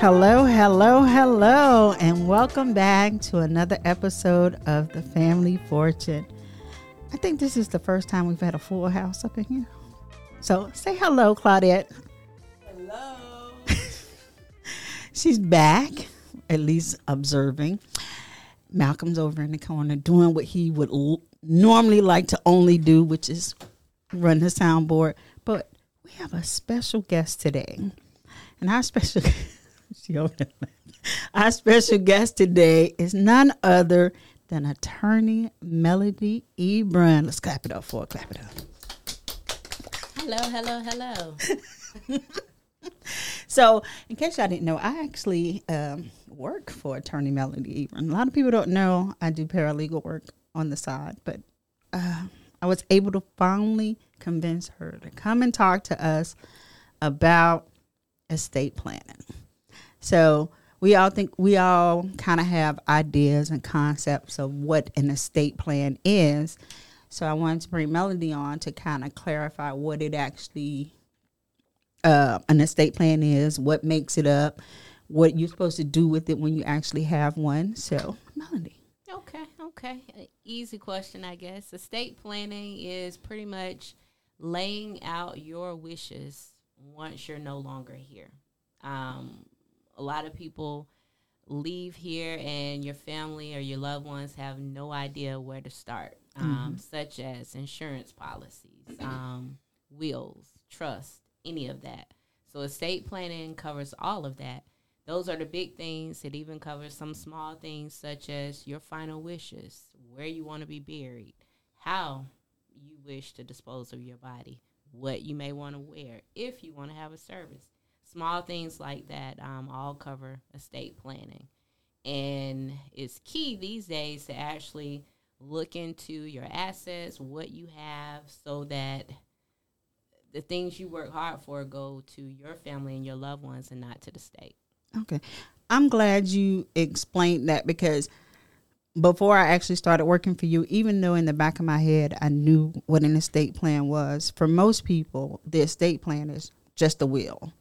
Hello, hello, hello, and welcome back to another episode of The Family Fortune. I think this is the first time we've had a full house up in here. So say hello, Claudette. Hello. She's back, at least observing. Malcolm's over in the corner doing what he would l- normally like to only do, which is run the soundboard. But we have a special guest today. And our special. our special guest today is none other than attorney Melody Ebron. Let's clap it up for her. Clap it up. Hello, hello, hello. So, in case y'all didn't know, I actually um, work for Attorney Melody Ebron. A lot of people don't know I do paralegal work on the side, but uh, I was able to finally convince her to come and talk to us about estate planning. So, we all think we all kind of have ideas and concepts of what an estate plan is. So, I wanted to bring Melody on to kind of clarify what it actually uh, an estate plan is, what makes it up, what you're supposed to do with it when you actually have one. So, Melody. Okay, okay. Easy question, I guess. Estate planning is pretty much laying out your wishes once you're no longer here. Um, a lot of people leave here and your family or your loved ones have no idea where to start, um, such as insurance policies, um, wills, trust, any of that. So estate planning covers all of that. Those are the big things. It even covers some small things such as your final wishes, where you want to be buried, how you wish to dispose of your body, what you may want to wear, if you want to have a service. Small things like that um, all cover estate planning. And it's key these days to actually look into your assets, what you have, so that the things you work hard for go to your family and your loved ones and not to the state. Okay. I'm glad you explained that because before I actually started working for you, even though in the back of my head I knew what an estate plan was, for most people, the estate plan is just a will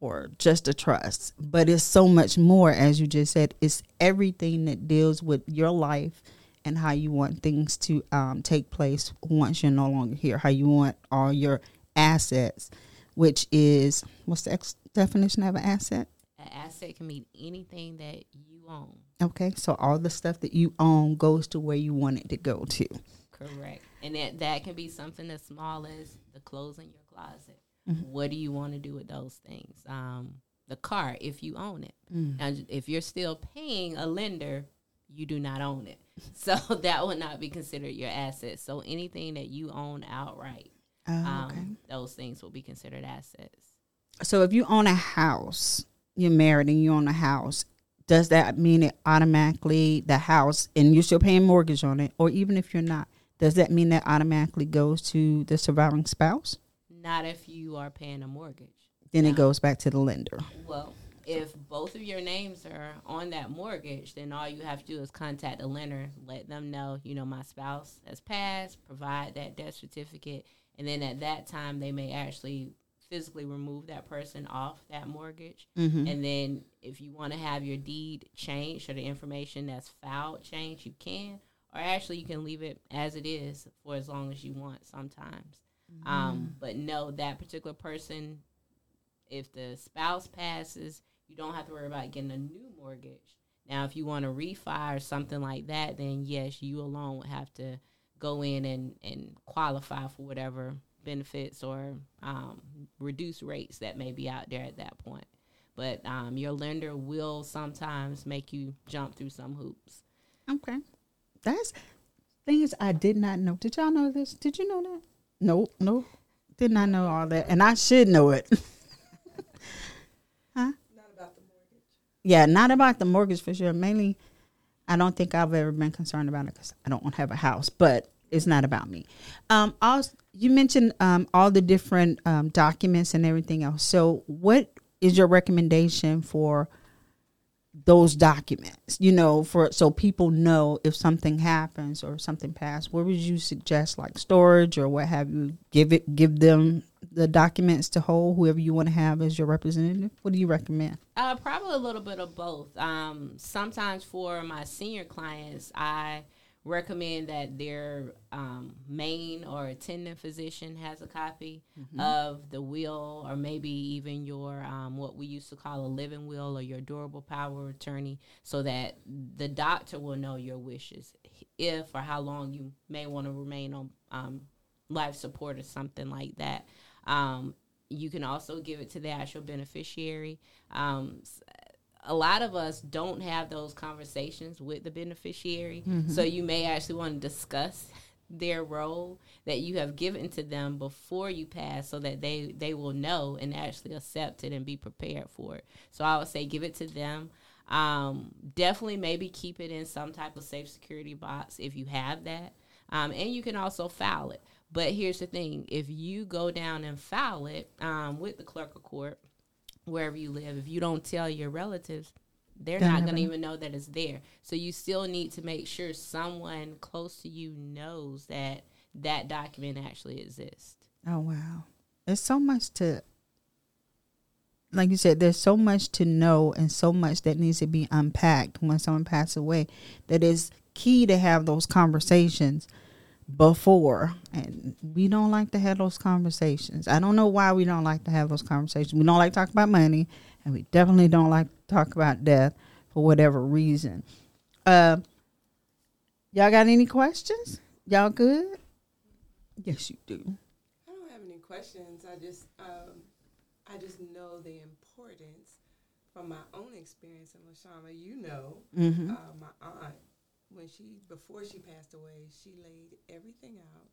or just a trust. But it's so much more, as you just said, it's everything that deals with your life and how you want things to um, take place once you're no longer here, how you want all your assets, which is what's the ex- definition of an asset? An asset can mean anything that you own. Okay, so all the stuff that you own goes to where you want it to go to. Correct. And that, that can be something as small as the clothes in your closet. What do you want to do with those things? Um, the car, if you own it. Now, if you're still paying a lender, you do not own it. So that would not be considered your asset. So anything that you own outright, Oh, um, those things will be considered assets. So if you own a house, you're married and you own a house, does that mean it automatically the house and you're still paying mortgage on it, or even if you're not, does that mean that automatically goes to the surviving spouse? Not if you are paying a mortgage. Then it goes back to the lender. Well, if both of your names are on that mortgage, then all you have to do is contact the lender, let them know, you know, my spouse has passed, provide that death certificate, and then at that time they may actually physically remove that person off that mortgage. Mm-hmm. And then if you want to have your deed changed or the information that's filed changed, you can. Or actually, you can leave it as it is for as long as you want sometimes. Um, but no, that particular person if the spouse passes, you don't have to worry about getting a new mortgage. Now, if you want to refi or something like that, then yes, you alone would have to go in and, and qualify for whatever benefits or um, reduced rates that may be out there at that point. But um, your lender will sometimes make you jump through some hoops. Okay. That's things I did not know. Did y'all know this? Did you know that? Nope, nope. Did not know all that. And I should know it. huh? Not about the mortgage. Yeah, not about the mortgage for sure. Mainly, I don't think I've ever been concerned about it because I don't have a house, but it's not about me. Um, also, you mentioned um, all the different um, documents and everything else. So, what is your recommendation for those documents? You know, for so people know if something happens or something passed. What would you suggest, like storage or what have you? Give it, give them the documents to hold whoever you want to have as your representative? What do you recommend? Uh, probably a little bit of both. Um, sometimes for my senior clients, I recommend that their um, main or attending physician has a copy mm-hmm. of the will or maybe even your um, what we used to call a living will or your durable power of attorney so that the doctor will know your wishes if or how long you may want to remain on um, life support or something like that um, you can also give it to the actual beneficiary um, a lot of us don't have those conversations with the beneficiary. Mm-hmm. So you may actually want to discuss their role that you have given to them before you pass so that they they will know and actually accept it and be prepared for it. So I would say give it to them. Um, definitely maybe keep it in some type of safe security box if you have that. Um, and you can also file it. But here's the thing if you go down and file it um, with the clerk of court, wherever you live. If you don't tell your relatives, they're not going to even know that it's there. So you still need to make sure someone close to you knows that that document actually exists. Oh wow. There's so much to like you said, there's so much to know and so much that needs to be unpacked when someone passes away that is key to have those conversations before and we don't like to have those conversations. I don't know why we don't like to have those conversations. We don't like to talk about money and we definitely don't like to talk about death for whatever reason. Uh y'all got any questions? Y'all good? Yes you do. I don't have any questions. I just um i just know the importance from my own experience and Lashana you know mm-hmm. uh, my aunt when she before she passed away, she laid everything out.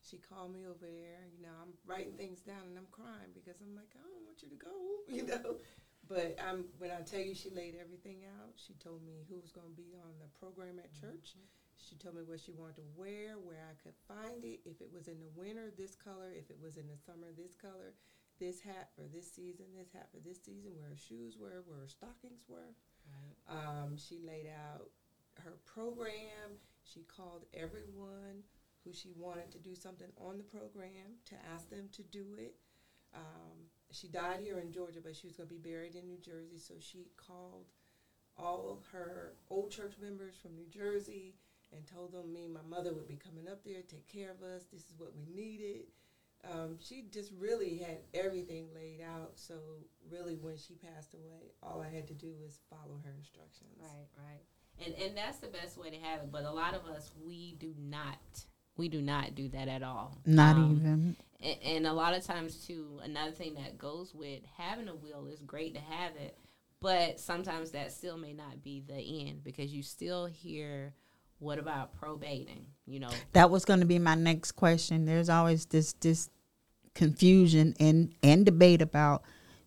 She called me over there. You know, I'm writing things down and I'm crying because I'm like, I don't want you to go. You know, but I'm when I tell you she laid everything out. She told me who was going to be on the program at church. Mm-hmm. She told me what she wanted to wear, where I could find it. If it was in the winter, this color. If it was in the summer, this color. This hat for this season. This hat for this season. Where her shoes were. Where her stockings were. Right. Um, she laid out her program. She called everyone who she wanted to do something on the program to ask them to do it. Um, she died here in Georgia, but she was going to be buried in New Jersey, so she called all her old church members from New Jersey and told them me and my mother would be coming up there, take care of us. This is what we needed. Um, she just really had everything laid out. So really, when she passed away, all I had to do was follow her instructions. Right, right and and that's the best way to have it. But a lot of us we do not we do not do that at all. Not um, even. And, and a lot of times too, another thing that goes with having a will is great to have it, but sometimes that still may not be the end because you still hear what about probating you know that was going to be my next question there's always this this confusion and and debate about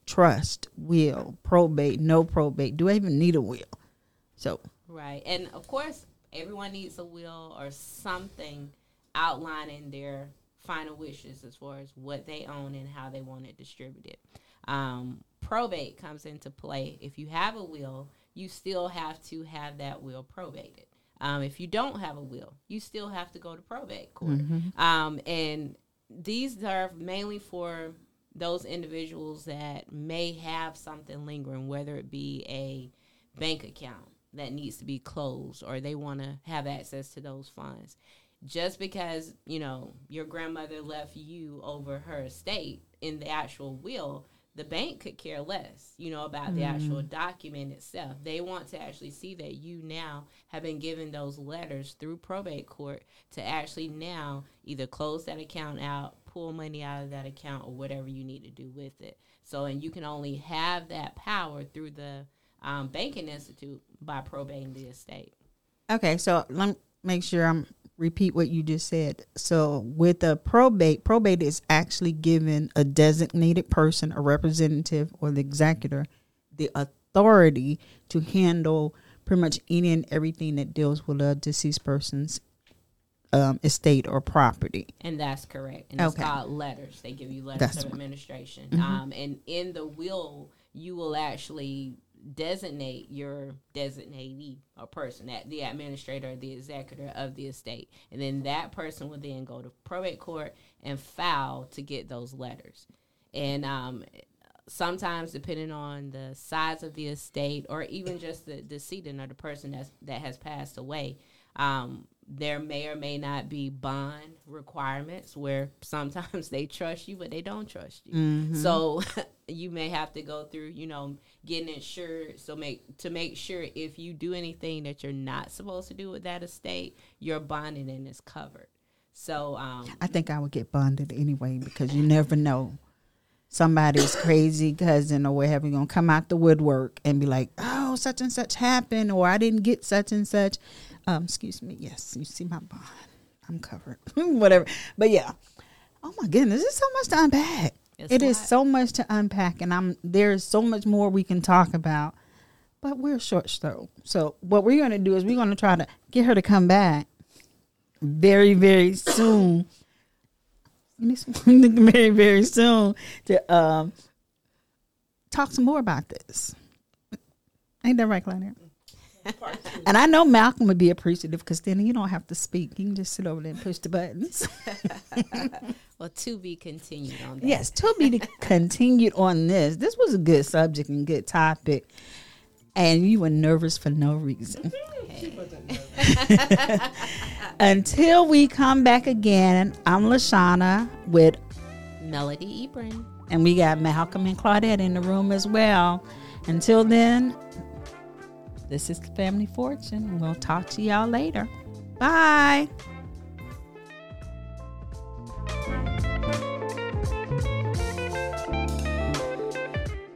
trust will probate no probate do i even need a will so Right. And of course, everyone needs a will or something outlining their final wishes as far as what they own and how they want it distributed. Um, probate comes into play. If you have a will, you still have to have that will probated. Um, if you don't have a will, you still have to go to probate court. Mm-hmm. Um, and these are mainly for those individuals that may have something lingering, whether it be a bank account, that needs to be closed or they want to have access to those funds. Just because, you know, your grandmother left you over her estate in the actual will, the bank could care less, you know, about mm-hmm. the actual mm-hmm. document itself. They want to actually see that you now have been given those letters through probate court to actually now either close that account out, pull money out of that account, or whatever you need to do with it. So, and you can only have that power through the um, banking institute by probating the estate. Okay, so let me make sure I'm repeat what you just said. So with a probate, probate is actually giving a designated person, a representative or the executor, the authority to handle pretty much any and everything that deals with a deceased person's um, estate or property. And that's correct. And okay. it's called letters. They give you letters that's of administration. Mm-hmm. Um, and in the will, you will actually designate your designatee or person that the administrator or the executor of the estate. And then that person will then go to probate court and file to get those letters. And um, sometimes depending on the size of the estate or even just the decedent or the person that's, that has passed away um, there may or may not be bond requirements where sometimes they trust you but they don't trust you Mm-hmm. so you may have to go through you know getting insured so make to make sure if you do anything that you're not supposed to do with that estate your bonding and is covered so um I think I would get bonded anyway because you never know. Somebody's crazy cousin or whatever gonna come out the woodwork and be like, "Oh, such and such happened," or "I didn't get such and such." Um, excuse me. Yes, you see my bond. I'm covered. whatever. But yeah. Oh my goodness, there's so much to unpack. It's It is so much to unpack, and I'm there's so much more we can talk about. But we're short though. So what we're gonna do is we're gonna try to get her to come back very, very soon. very, very soon to um talk some more about this. Ain't that right, Claudia? And I know Malcolm would be appreciative because then you don't have to speak. You can just sit over there and push the buttons. well to be continued on that yes, to be continued on this. This was a good subject and good topic. And you were nervous for no reason. Until we come back again, I'm Lashana with, melody ebron and we got Malcolm and Claudette in the room as well. Until then, this is the Family Fortune. We'll talk to y'all later. Bye.